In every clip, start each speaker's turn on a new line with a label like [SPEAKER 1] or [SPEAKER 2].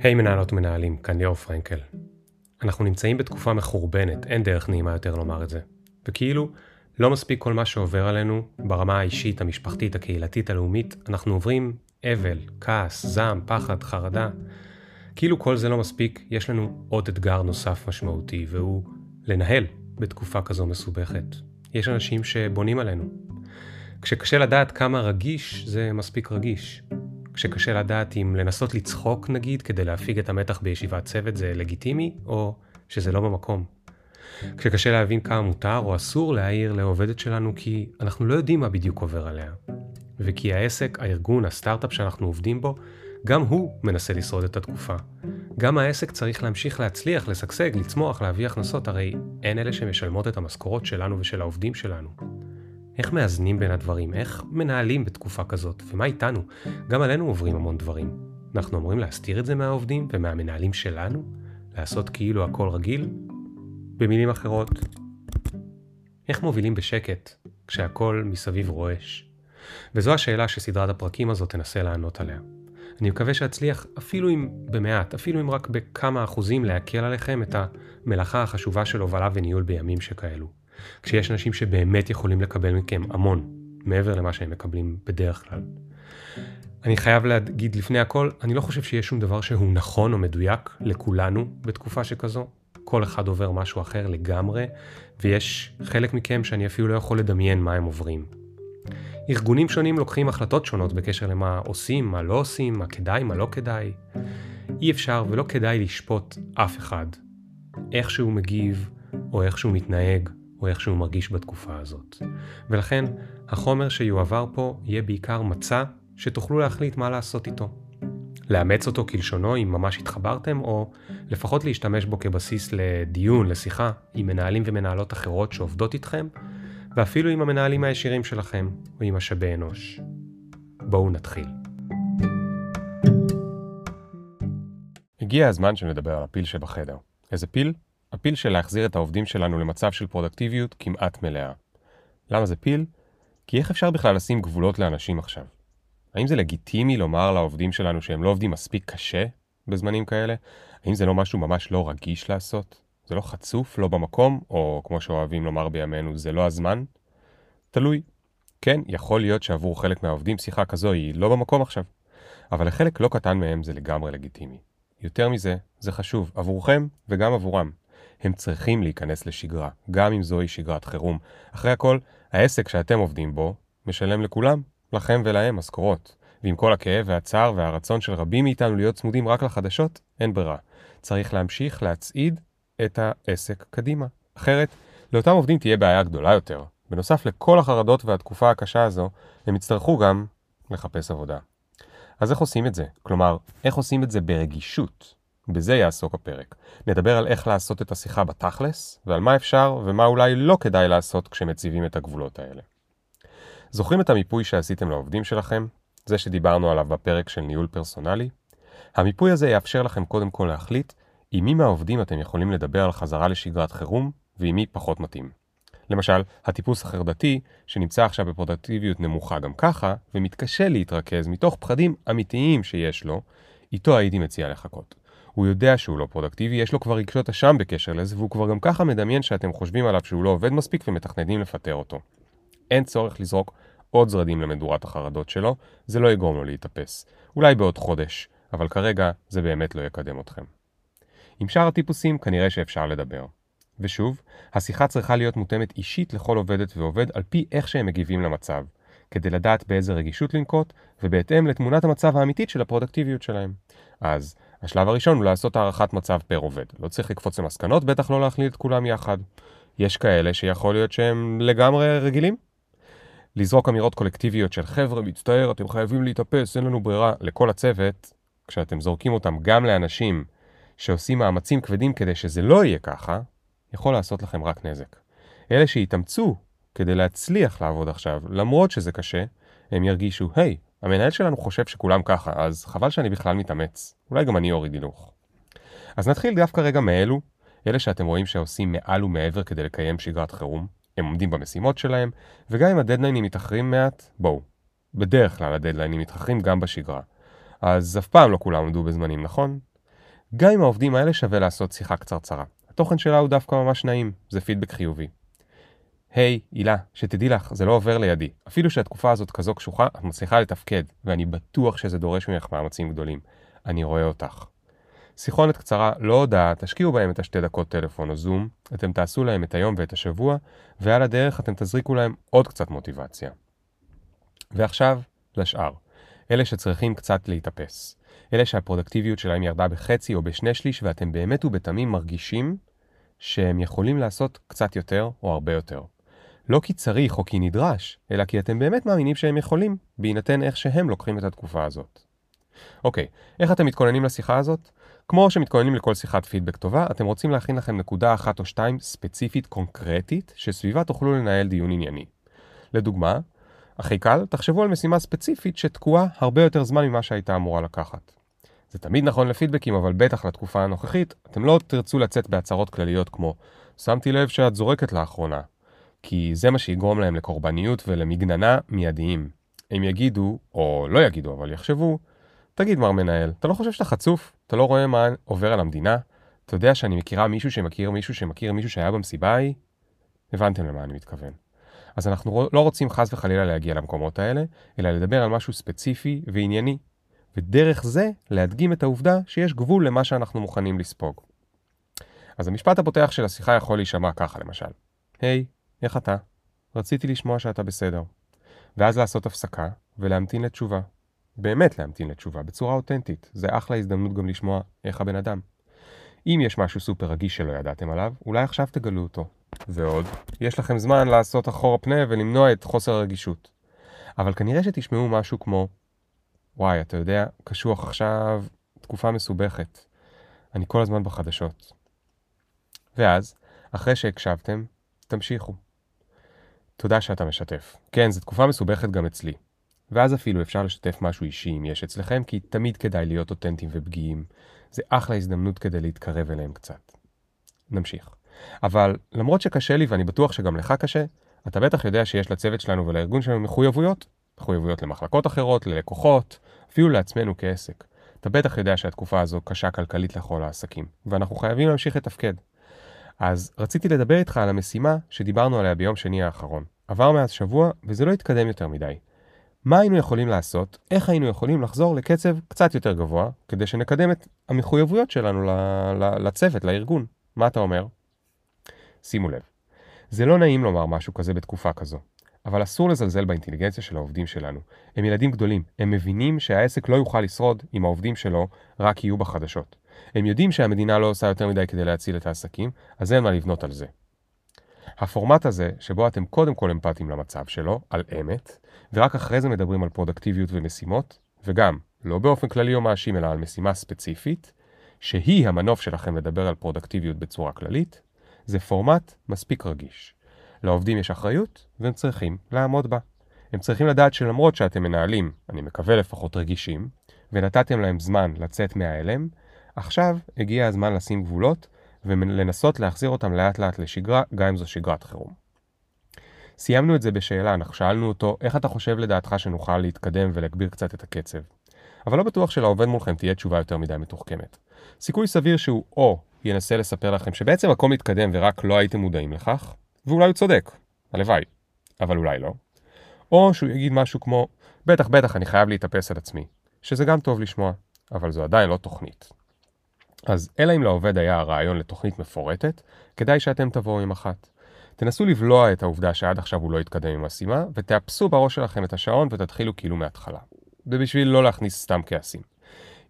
[SPEAKER 1] היי hey, מנהלות ומנהלים, כאן ליאור פרנקל. אנחנו נמצאים בתקופה מחורבנת, אין דרך נעימה יותר לומר את זה. וכאילו, לא מספיק כל מה שעובר עלינו, ברמה האישית, המשפחתית, הקהילתית, הלאומית, אנחנו עוברים אבל, כעס, זעם, פחד, חרדה. כאילו כל זה לא מספיק, יש לנו עוד אתגר נוסף משמעותי, והוא לנהל בתקופה כזו מסובכת. יש אנשים שבונים עלינו. כשקשה לדעת כמה רגיש, זה מספיק רגיש. כשקשה לדעת אם לנסות לצחוק נגיד כדי להפיג את המתח בישיבת צוות זה לגיטימי, או שזה לא במקום. כשקשה להבין כמה מותר או אסור להעיר לעובדת שלנו כי אנחנו לא יודעים מה בדיוק עובר עליה. וכי העסק, הארגון, הסטארט-אפ שאנחנו עובדים בו, גם הוא מנסה לשרוד את התקופה. גם העסק צריך להמשיך להצליח, לשגשג, לצמוח, להביא הכנסות, הרי הן אלה שמשלמות את המשכורות שלנו ושל העובדים שלנו. איך מאזנים בין הדברים? איך מנהלים בתקופה כזאת? ומה איתנו? גם עלינו עוברים המון דברים. אנחנו אמורים להסתיר את זה מהעובדים ומהמנהלים שלנו? לעשות כאילו הכל רגיל? במילים אחרות, איך מובילים בשקט כשהכל מסביב רועש? וזו השאלה שסדרת הפרקים הזאת תנסה לענות עליה. אני מקווה שאצליח, אפילו אם במעט, אפילו אם רק בכמה אחוזים, להקל עליכם את המלאכה החשובה של הובלה וניהול בימים שכאלו. כשיש אנשים שבאמת יכולים לקבל מכם המון, מעבר למה שהם מקבלים בדרך כלל. אני חייב להגיד לפני הכל, אני לא חושב שיש שום דבר שהוא נכון או מדויק לכולנו בתקופה שכזו. כל אחד עובר משהו אחר לגמרי, ויש חלק מכם שאני אפילו לא יכול לדמיין מה הם עוברים. ארגונים שונים לוקחים החלטות שונות בקשר למה עושים, מה לא עושים, מה כדאי, מה לא כדאי. אי אפשר ולא כדאי לשפוט אף אחד. איך שהוא מגיב, או איך שהוא מתנהג, או איך שהוא מרגיש בתקופה הזאת. ולכן, החומר שיועבר פה יהיה בעיקר מצע שתוכלו להחליט מה לעשות איתו. לאמץ אותו כלשונו אם ממש התחברתם, או לפחות להשתמש בו כבסיס לדיון, לשיחה, עם מנהלים ומנהלות אחרות שעובדות איתכם, ואפילו עם המנהלים הישירים שלכם, או עם משאבי אנוש. בואו נתחיל. הגיע הזמן שנדבר על הפיל שבחדר. איזה פיל? הפיל של להחזיר את העובדים שלנו למצב של פרודקטיביות כמעט מלאה. למה זה פיל? כי איך אפשר בכלל לשים גבולות לאנשים עכשיו? האם זה לגיטימי לומר לעובדים שלנו שהם לא עובדים מספיק קשה בזמנים כאלה? האם זה לא משהו ממש לא רגיש לעשות? זה לא חצוף, לא במקום, או כמו שאוהבים לומר בימינו, זה לא הזמן? תלוי. כן, יכול להיות שעבור חלק מהעובדים שיחה כזו היא לא במקום עכשיו. אבל לחלק לא קטן מהם זה לגמרי לגיטימי. יותר מזה, זה חשוב עבורכם וגם עבורם. הם צריכים להיכנס לשגרה, גם אם זוהי שגרת חירום. אחרי הכל, העסק שאתם עובדים בו משלם לכולם, לכם ולהם משכורות. ועם כל הכאב והצער והרצון של רבים מאיתנו להיות צמודים רק לחדשות, אין ברירה. צריך להמשיך להצעיד את העסק קדימה. אחרת, לאותם עובדים תהיה בעיה גדולה יותר. בנוסף לכל החרדות והתקופה הקשה הזו, הם יצטרכו גם לחפש עבודה. אז איך עושים את זה? כלומר, איך עושים את זה ברגישות? בזה יעסוק הפרק. נדבר על איך לעשות את השיחה בתכלס, ועל מה אפשר ומה אולי לא כדאי לעשות כשמציבים את הגבולות האלה. זוכרים את המיפוי שעשיתם לעובדים שלכם? זה שדיברנו עליו בפרק של ניהול פרסונלי? המיפוי הזה יאפשר לכם קודם כל להחליט עם מי מהעובדים אתם יכולים לדבר על חזרה לשגרת חירום, ועם מי פחות מתאים. למשל, הטיפוס החרדתי, שנמצא עכשיו בפרודקטיביות נמוכה גם ככה, ומתקשה להתרכז מתוך פחדים אמיתיים שיש לו, איתו הייתי מציע לחכות. הוא יודע שהוא לא פרודקטיבי, יש לו כבר רגשות אשם בקשר לזה, והוא כבר גם ככה מדמיין שאתם חושבים עליו שהוא לא עובד מספיק ומתכננים לפטר אותו. אין צורך לזרוק עוד זרדים למדורת החרדות שלו, זה לא יגרום לו להתאפס. אולי בעוד חודש, אבל כרגע זה באמת לא יקדם אתכם. עם שאר הטיפוסים כנראה שאפשר לדבר. ושוב, השיחה צריכה להיות מותאמת אישית לכל עובדת ועובד על פי איך שהם מגיבים למצב, כדי לדעת באיזה רגישות לנקוט, ובהתאם לתמונת המצב האמיתית של הפרודקטיביות שלהם. אז, השלב הראשון הוא לעשות הערכת מצב פר עובד. לא צריך לקפוץ למסקנות, בטח לא להכליל את כולם יחד. יש כאלה שיכול להיות שהם לגמרי רגילים. לזרוק אמירות קולקטיביות של חבר'ה, מצטער, אתם חייבים להתאפס, אין לנו ברירה, לכל הצוות, כשאתם זורקים אותם גם לאנשים שעושים מאמצים כבדים כדי שזה לא יהיה ככה, יכול לעשות לכם רק נזק. אלה שהתאמצו כדי להצליח לעבוד עכשיו, למרות שזה קשה, הם ירגישו, היי, hey, המנהל שלנו חושב שכולם ככה, אז חבל שאני בכלל מתאמץ. אולי גם אני אוריד הילוך. אז נתחיל דווקא רגע מאלו, אלה שאתם רואים שעושים מעל ומעבר כדי לקיים שגרת חירום. הם עומדים במשימות שלהם, וגם אם הדדליינים מתאחרים מעט, בואו. בדרך כלל הדדליינים מתאחרים גם בשגרה. אז אף פעם לא כולם עמדו בזמנים, נכון? גם עם העובדים האלה שווה לעשות שיחה קצרצרה. התוכן שלה הוא דווקא ממש נעים, זה פידבק חיובי. היי, hey, הילה, שתדעי לך, זה לא עובר לידי. אפילו שהתקופה הזאת כזו קשוחה, את מצליחה לתפקד, ואני בטוח שזה דורש ממך מאמצים גדולים. אני רואה אותך. שיחונת קצרה, לא הודעה, תשקיעו בהם את השתי דקות טלפון או זום, אתם תעשו להם את היום ואת השבוע, ועל הדרך אתם תזריקו להם עוד קצת מוטיבציה. ועכשיו, לשאר. אלה שצריכים קצת להתאפס. אלה שהפרודקטיביות שלהם ירדה בחצי או בשני שליש, ואתם באמת ובתמים מרגישים שהם יכולים לעשות קצת יותר או הרבה יותר. לא כי צריך או כי נדרש, אלא כי אתם באמת מאמינים שהם יכולים, בהינתן איך שהם לוקחים את התקופה הזאת. אוקיי, איך אתם מתכוננים לשיחה הזאת? כמו שמתכוננים לכל שיחת פידבק טובה, אתם רוצים להכין לכם נקודה אחת או שתיים ספציפית קונקרטית, שסביבה תוכלו לנהל דיון ענייני. לדוגמה, הכי קל, תחשבו על משימה ספציפית שתקועה הרבה יותר זמן ממה שהייתה אמורה לקחת. זה תמיד נכון לפידבקים, אבל בטח לתקופה הנוכחית, אתם לא תרצו לצאת בהצהרות כלליות כמו שמתי לב שאת זורקת לאחרונה, כי זה מה שיגרום להם לקורבניות ולמגננה מיידיים. הם יגידו, או לא יגידו, אבל יחשבו, תגיד מר מנהל, אתה לא חושב שאתה חצוף? אתה לא רואה מה עובר על המדינה? אתה יודע שאני מכירה מישהו שמכיר מישהו שמכיר מישהו שהיה במסיבה ההיא? הבנתם למה אני מתכוון. אז אנחנו לא רוצים חס וחלילה להגיע למקומות האלה, אלא לדבר על משהו ספציפי וענייני, ודרך זה להדגים את העובדה שיש גבול למה שאנחנו מוכנים לספוג. אז המשפט הפותח של השיחה יכול להישמע ככה למשל: היי, hey, איך אתה? רציתי לשמוע שאתה בסדר. ואז לעשות הפסקה ולהמתין לתשובה. באמת להמתין לתשובה, בצורה אותנטית. זה אחלה הזדמנות גם לשמוע איך הבן אדם. אם יש משהו סופר רגיש שלא ידעתם עליו, אולי עכשיו תגלו אותו. ועוד, יש לכם זמן לעשות אחורה פנה ולמנוע את חוסר הרגישות. אבל כנראה שתשמעו משהו כמו, וואי, אתה יודע, קשוח עכשיו, תקופה מסובכת. אני כל הזמן בחדשות. ואז, אחרי שהקשבתם, תמשיכו. תודה שאתה משתף. כן, זו תקופה מסובכת גם אצלי. ואז אפילו אפשר לשתף משהו אישי אם יש אצלכם, כי תמיד כדאי להיות אותנטיים ופגיעים. זה אחלה הזדמנות כדי להתקרב אליהם קצת. נמשיך. אבל למרות שקשה לי, ואני בטוח שגם לך קשה, אתה בטח יודע שיש לצוות שלנו ולארגון שלנו מחויבויות. מחויבויות למחלקות אחרות, ללקוחות, אפילו לעצמנו כעסק. אתה בטח יודע שהתקופה הזו קשה כלכלית לכל העסקים, ואנחנו חייבים להמשיך לתפקד. אז רציתי לדבר איתך על המשימה שדיברנו עליה ביום שני האחרון. עבר מאז שבוע, וזה לא התקדם יותר מדי. מה היינו יכולים לעשות, איך היינו יכולים לחזור לקצב קצת יותר גבוה, כדי שנקדם את המחויבויות שלנו לצוות, לארגון. מה אתה אומר? שימו לב, זה לא נעים לומר משהו כזה בתקופה כזו, אבל אסור לזלזל באינטליגנציה של העובדים שלנו. הם ילדים גדולים, הם מבינים שהעסק לא יוכל לשרוד אם העובדים שלו רק יהיו בחדשות. הם יודעים שהמדינה לא עושה יותר מדי כדי להציל את העסקים, אז אין מה לבנות על זה. הפורמט הזה, שבו אתם קודם כל אמפתיים למצב שלו, על אמת, ורק אחרי זה מדברים על פרודקטיביות ומשימות, וגם, לא באופן כללי או מאשים, אלא על משימה ספציפית, שהיא המנוף שלכם לדבר על פרודקטיביות בצורה כללית, זה פורמט מספיק רגיש. לעובדים יש אחריות, והם צריכים לעמוד בה. הם צריכים לדעת שלמרות שאתם מנהלים, אני מקווה לפחות רגישים, ונתתם להם זמן לצאת מההלם, עכשיו הגיע הזמן לשים גבולות ולנסות להחזיר אותם לאט לאט לשגרה, גם אם זו שגרת חירום. סיימנו את זה בשאלה, אנחנו שאלנו אותו, איך אתה חושב לדעתך שנוכל להתקדם ולהגביר קצת את הקצב? אבל לא בטוח שלעובד מולכם תהיה תשובה יותר מדי מתוחכמת. סיכוי סביר שהוא או ינסה לספר לכם שבעצם הכל מתקדם ורק לא הייתם מודעים לכך, ואולי הוא צודק, הלוואי, אבל אולי לא. או שהוא יגיד משהו כמו, בטח בטח אני חייב להתאפס על עצמי, שזה גם טוב לשמוע, אבל זו עדיין לא תוכנית. אז אלא אם לעובד היה הרעיון לתוכנית מפורטת, כדאי שאתם תבואו עם אחת. תנסו לבלוע את העובדה שעד עכשיו הוא לא התקדם עם המשימה, ותאפסו בראש שלכם את השעון ותתחילו כאילו מההתחלה. ובשביל לא להכניס סתם כעסים.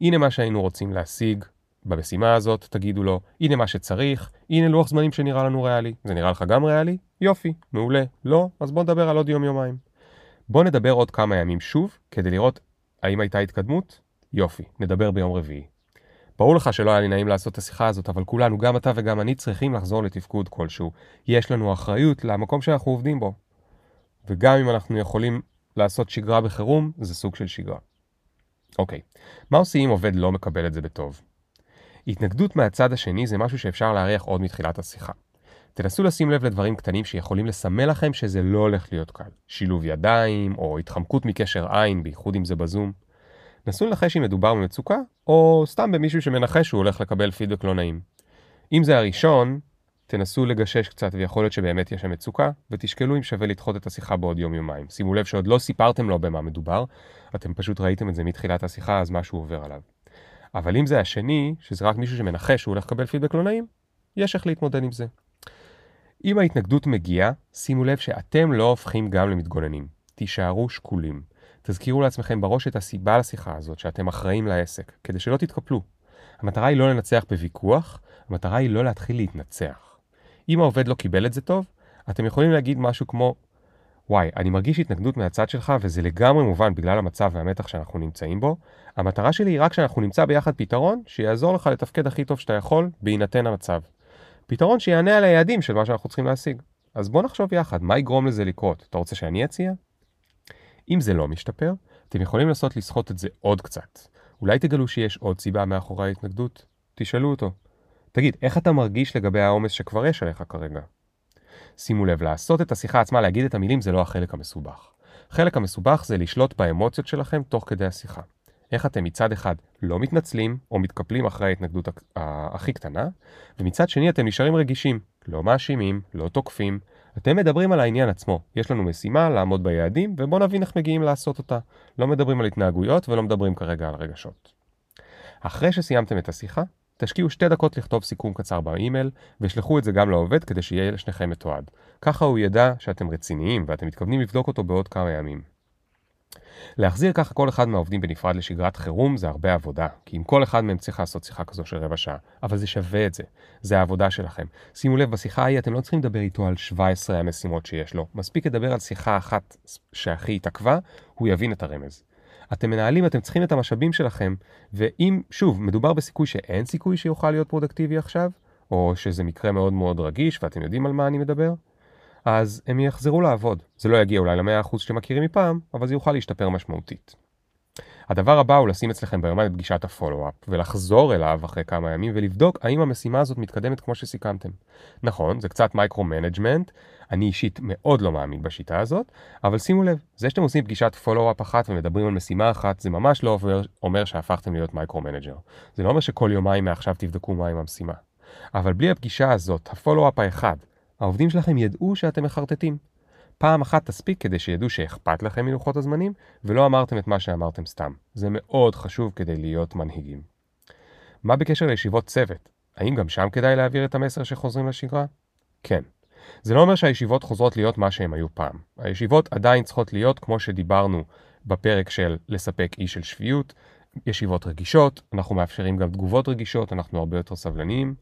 [SPEAKER 1] הנה מה שהיינו רוצים להשיג במשימה הזאת, תגידו לו, הנה מה שצריך, הנה לוח זמנים שנראה לנו ריאלי. זה נראה לך גם ריאלי? יופי, מעולה. לא? אז בוא נדבר על עוד יום-יומיים. בוא נדבר עוד כמה ימים שוב, כדי לראות האם הייתה התקדמות? יופי, נדבר ביום רביעי. ברור לך שלא היה לי נעים לעשות את השיחה הזאת, אבל כולנו, גם אתה וגם אני, צריכים לחזור לתפקוד כלשהו. יש לנו אחריות למקום שאנחנו עובדים בו. וגם אם אנחנו יכולים לעשות שגרה בחירום, זה סוג של שגרה. אוקיי, מה עושים אם עובד לא מקבל את זה בטוב? התנגדות מהצד השני זה משהו שאפשר להריח עוד מתחילת השיחה. תנסו לשים לב לדברים קטנים שיכולים לסמל לכם שזה לא הולך להיות קל. שילוב ידיים, או התחמקות מקשר עין, בייחוד אם זה בזום. נסו לנחש אם מדובר במצוקה, או סתם במישהו שמנחש שהוא הולך לקבל פידבק לא נעים. אם זה הראשון, תנסו לגשש קצת ויכול להיות שבאמת יש שם מצוקה, ותשקלו אם שווה לדחות את השיחה בעוד יום-יומיים. שימו לב שעוד לא סיפרתם לו במה מדובר, אתם פשוט ראיתם את זה מתחילת השיחה, אז משהו עובר עליו. אבל אם זה השני, שזה רק מישהו שמנחש שהוא הולך לקבל פידבק לא נעים, יש איך להתמודד עם זה. אם ההתנגדות מגיעה, שימו לב שאתם לא הופכים גם למתגוננים. תישארו שקולים. תזכירו לעצמכם בראש את הסיבה לשיחה הזאת, שאתם אחראים לעסק, כדי שלא תתקפלו. המטרה היא לא לנצח בוויכוח, המטרה היא לא להתחיל להתנצח. אם העובד לא קיבל את זה טוב, אתם יכולים להגיד משהו כמו, וואי, אני מרגיש התנגדות מהצד שלך וזה לגמרי מובן בגלל המצב והמתח שאנחנו נמצאים בו. המטרה שלי היא רק שאנחנו נמצא ביחד פתרון שיעזור לך לתפקד הכי טוב שאתה יכול בהינתן המצב. פתרון שיענה על היעדים של מה שאנחנו צריכים להשיג. אז בוא נחשוב יחד, מה יגרום לזה לקרות? אתה רוצה שאני אציע? אם זה לא משתפר, אתם יכולים לנסות לסחוט את זה עוד קצת. אולי תגלו שיש עוד סיבה מאחורי ההתנגדות? תשאלו אותו. תגיד, איך אתה מרגיש לגבי העומס שכבר יש עליך כרגע? שימו לב, לעשות את השיחה עצמה, להגיד את המילים, זה לא החלק המסובך. החלק המסובך זה לשלוט באמוציות שלכם תוך כדי השיחה. איך אתם מצד אחד לא מתנצלים או מתקפלים אחרי ההתנגדות הכי קטנה, ומצד שני אתם נשארים רגישים, לא מאשימים, לא תוקפים. אתם מדברים על העניין עצמו, יש לנו משימה לעמוד ביעדים, ובואו נבין איך מגיעים לעשות אותה. לא מדברים על התנהגויות ולא מדברים כרגע על רגשות. אחרי שסיימתם את השיחה, תשקיעו שתי דקות לכתוב סיכום קצר באימייל, ושלחו את זה גם לעובד כדי שיהיה לשניכם מתועד. ככה הוא ידע שאתם רציניים ואתם מתכוונים לבדוק אותו בעוד כמה ימים. להחזיר ככה כל אחד מהעובדים בנפרד לשגרת חירום זה הרבה עבודה, כי אם כל אחד מהם צריך לעשות שיחה כזו של רבע שעה, אבל זה שווה את זה, זה העבודה שלכם. שימו לב, בשיחה ההיא אתם לא צריכים לדבר איתו על 17 המשימות שיש לו, מספיק לדבר על שיחה אחת שהכי התעכבה, הוא יבין את הרמז. אתם מנהלים, אתם צריכים את המשאבים שלכם, ואם, שוב, מדובר בסיכוי שאין סיכוי שיוכל להיות פרודקטיבי עכשיו, או שזה מקרה מאוד מאוד רגיש ואתם יודעים על מה אני מדבר, אז הם יחזרו לעבוד. זה לא יגיע אולי ל-100% שאתם מכירים מפעם, אבל זה יוכל להשתפר משמעותית. הדבר הבא הוא לשים אצלכם ברמה את פגישת ה follow-up, ולחזור אליו אחרי כמה ימים ולבדוק האם המשימה הזאת מתקדמת כמו שסיכמתם. נכון, זה קצת micro-management, אני אישית מאוד לא מאמין בשיטה הזאת, אבל שימו לב, זה שאתם עושים פגישת follow-up אחת ומדברים על משימה אחת, זה ממש לא אומר, אומר שהפכתם להיות micro-manager. זה לא אומר שכל יומיים מעכשיו תבדקו מה עם המשימה. אבל בלי הפגישה הזאת, ה follow-up האחד, העובדים שלכם ידעו שאתם מחרטטים. פעם אחת תספיק כדי שידעו שאכפת לכם מלוחות הזמנים, ולא אמרתם את מה שאמרתם סתם. זה מאוד חשוב כדי להיות מנהיגים. מה בקשר לישיבות צוות? האם גם שם כדאי להעביר את המסר שחוזרים לשגרה? כן. זה לא אומר שהישיבות חוזרות להיות מה שהן היו פעם. הישיבות עדיין צריכות להיות, כמו שדיברנו בפרק של לספק אי של שפיות, ישיבות רגישות, אנחנו מאפשרים גם תגובות רגישות, אנחנו הרבה יותר סבלניים,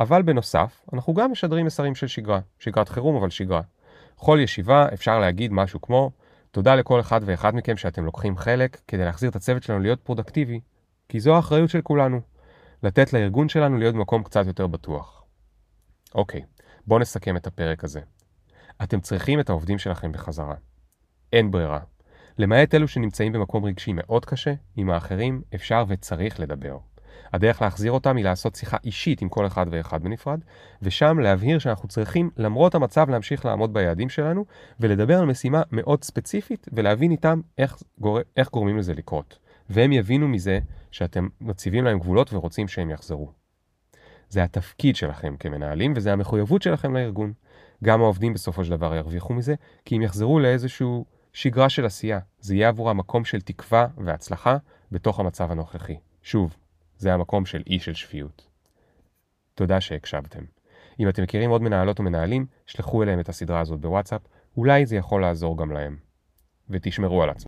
[SPEAKER 1] אבל בנוסף, אנחנו גם משדרים מסרים של שגרה, שגרת חירום אבל שגרה. בכל ישיבה אפשר להגיד משהו כמו, תודה לכל אחד ואחד מכם שאתם לוקחים חלק כדי להחזיר את הצוות שלנו להיות פרודקטיבי, כי זו האחריות של כולנו, לתת לארגון שלנו להיות במקום קצת יותר בטוח. אוקיי, בואו נסכם את הפרק הזה. אתם צריכים את העובדים שלכם בחזרה. אין ברירה. למעט אלו שנמצאים במקום רגשי מאוד קשה, עם האחרים אפשר וצריך לדבר. הדרך להחזיר אותם היא לעשות שיחה אישית עם כל אחד ואחד בנפרד, ושם להבהיר שאנחנו צריכים, למרות המצב, להמשיך לעמוד ביעדים שלנו, ולדבר על משימה מאוד ספציפית, ולהבין איתם איך, גור... איך גורמים לזה לקרות. והם יבינו מזה שאתם מציבים להם גבולות ורוצים שהם יחזרו. זה התפקיד שלכם כמנהלים, וזה המחויבות שלכם לארגון. גם העובדים בסופו של דבר ירוויחו מזה, כי הם יחזרו לאיזשהו שגרה של עשייה. זה יהיה עבורם מקום של תקווה והצלחה בתוך המצב הנוכחי. שוב, זה המקום של אי של שפיות. תודה שהקשבתם. אם אתם מכירים עוד מנהלות ומנהלים, שלחו אליהם את הסדרה הזאת בוואטסאפ, אולי זה יכול לעזור גם להם. ותשמרו על עצמם.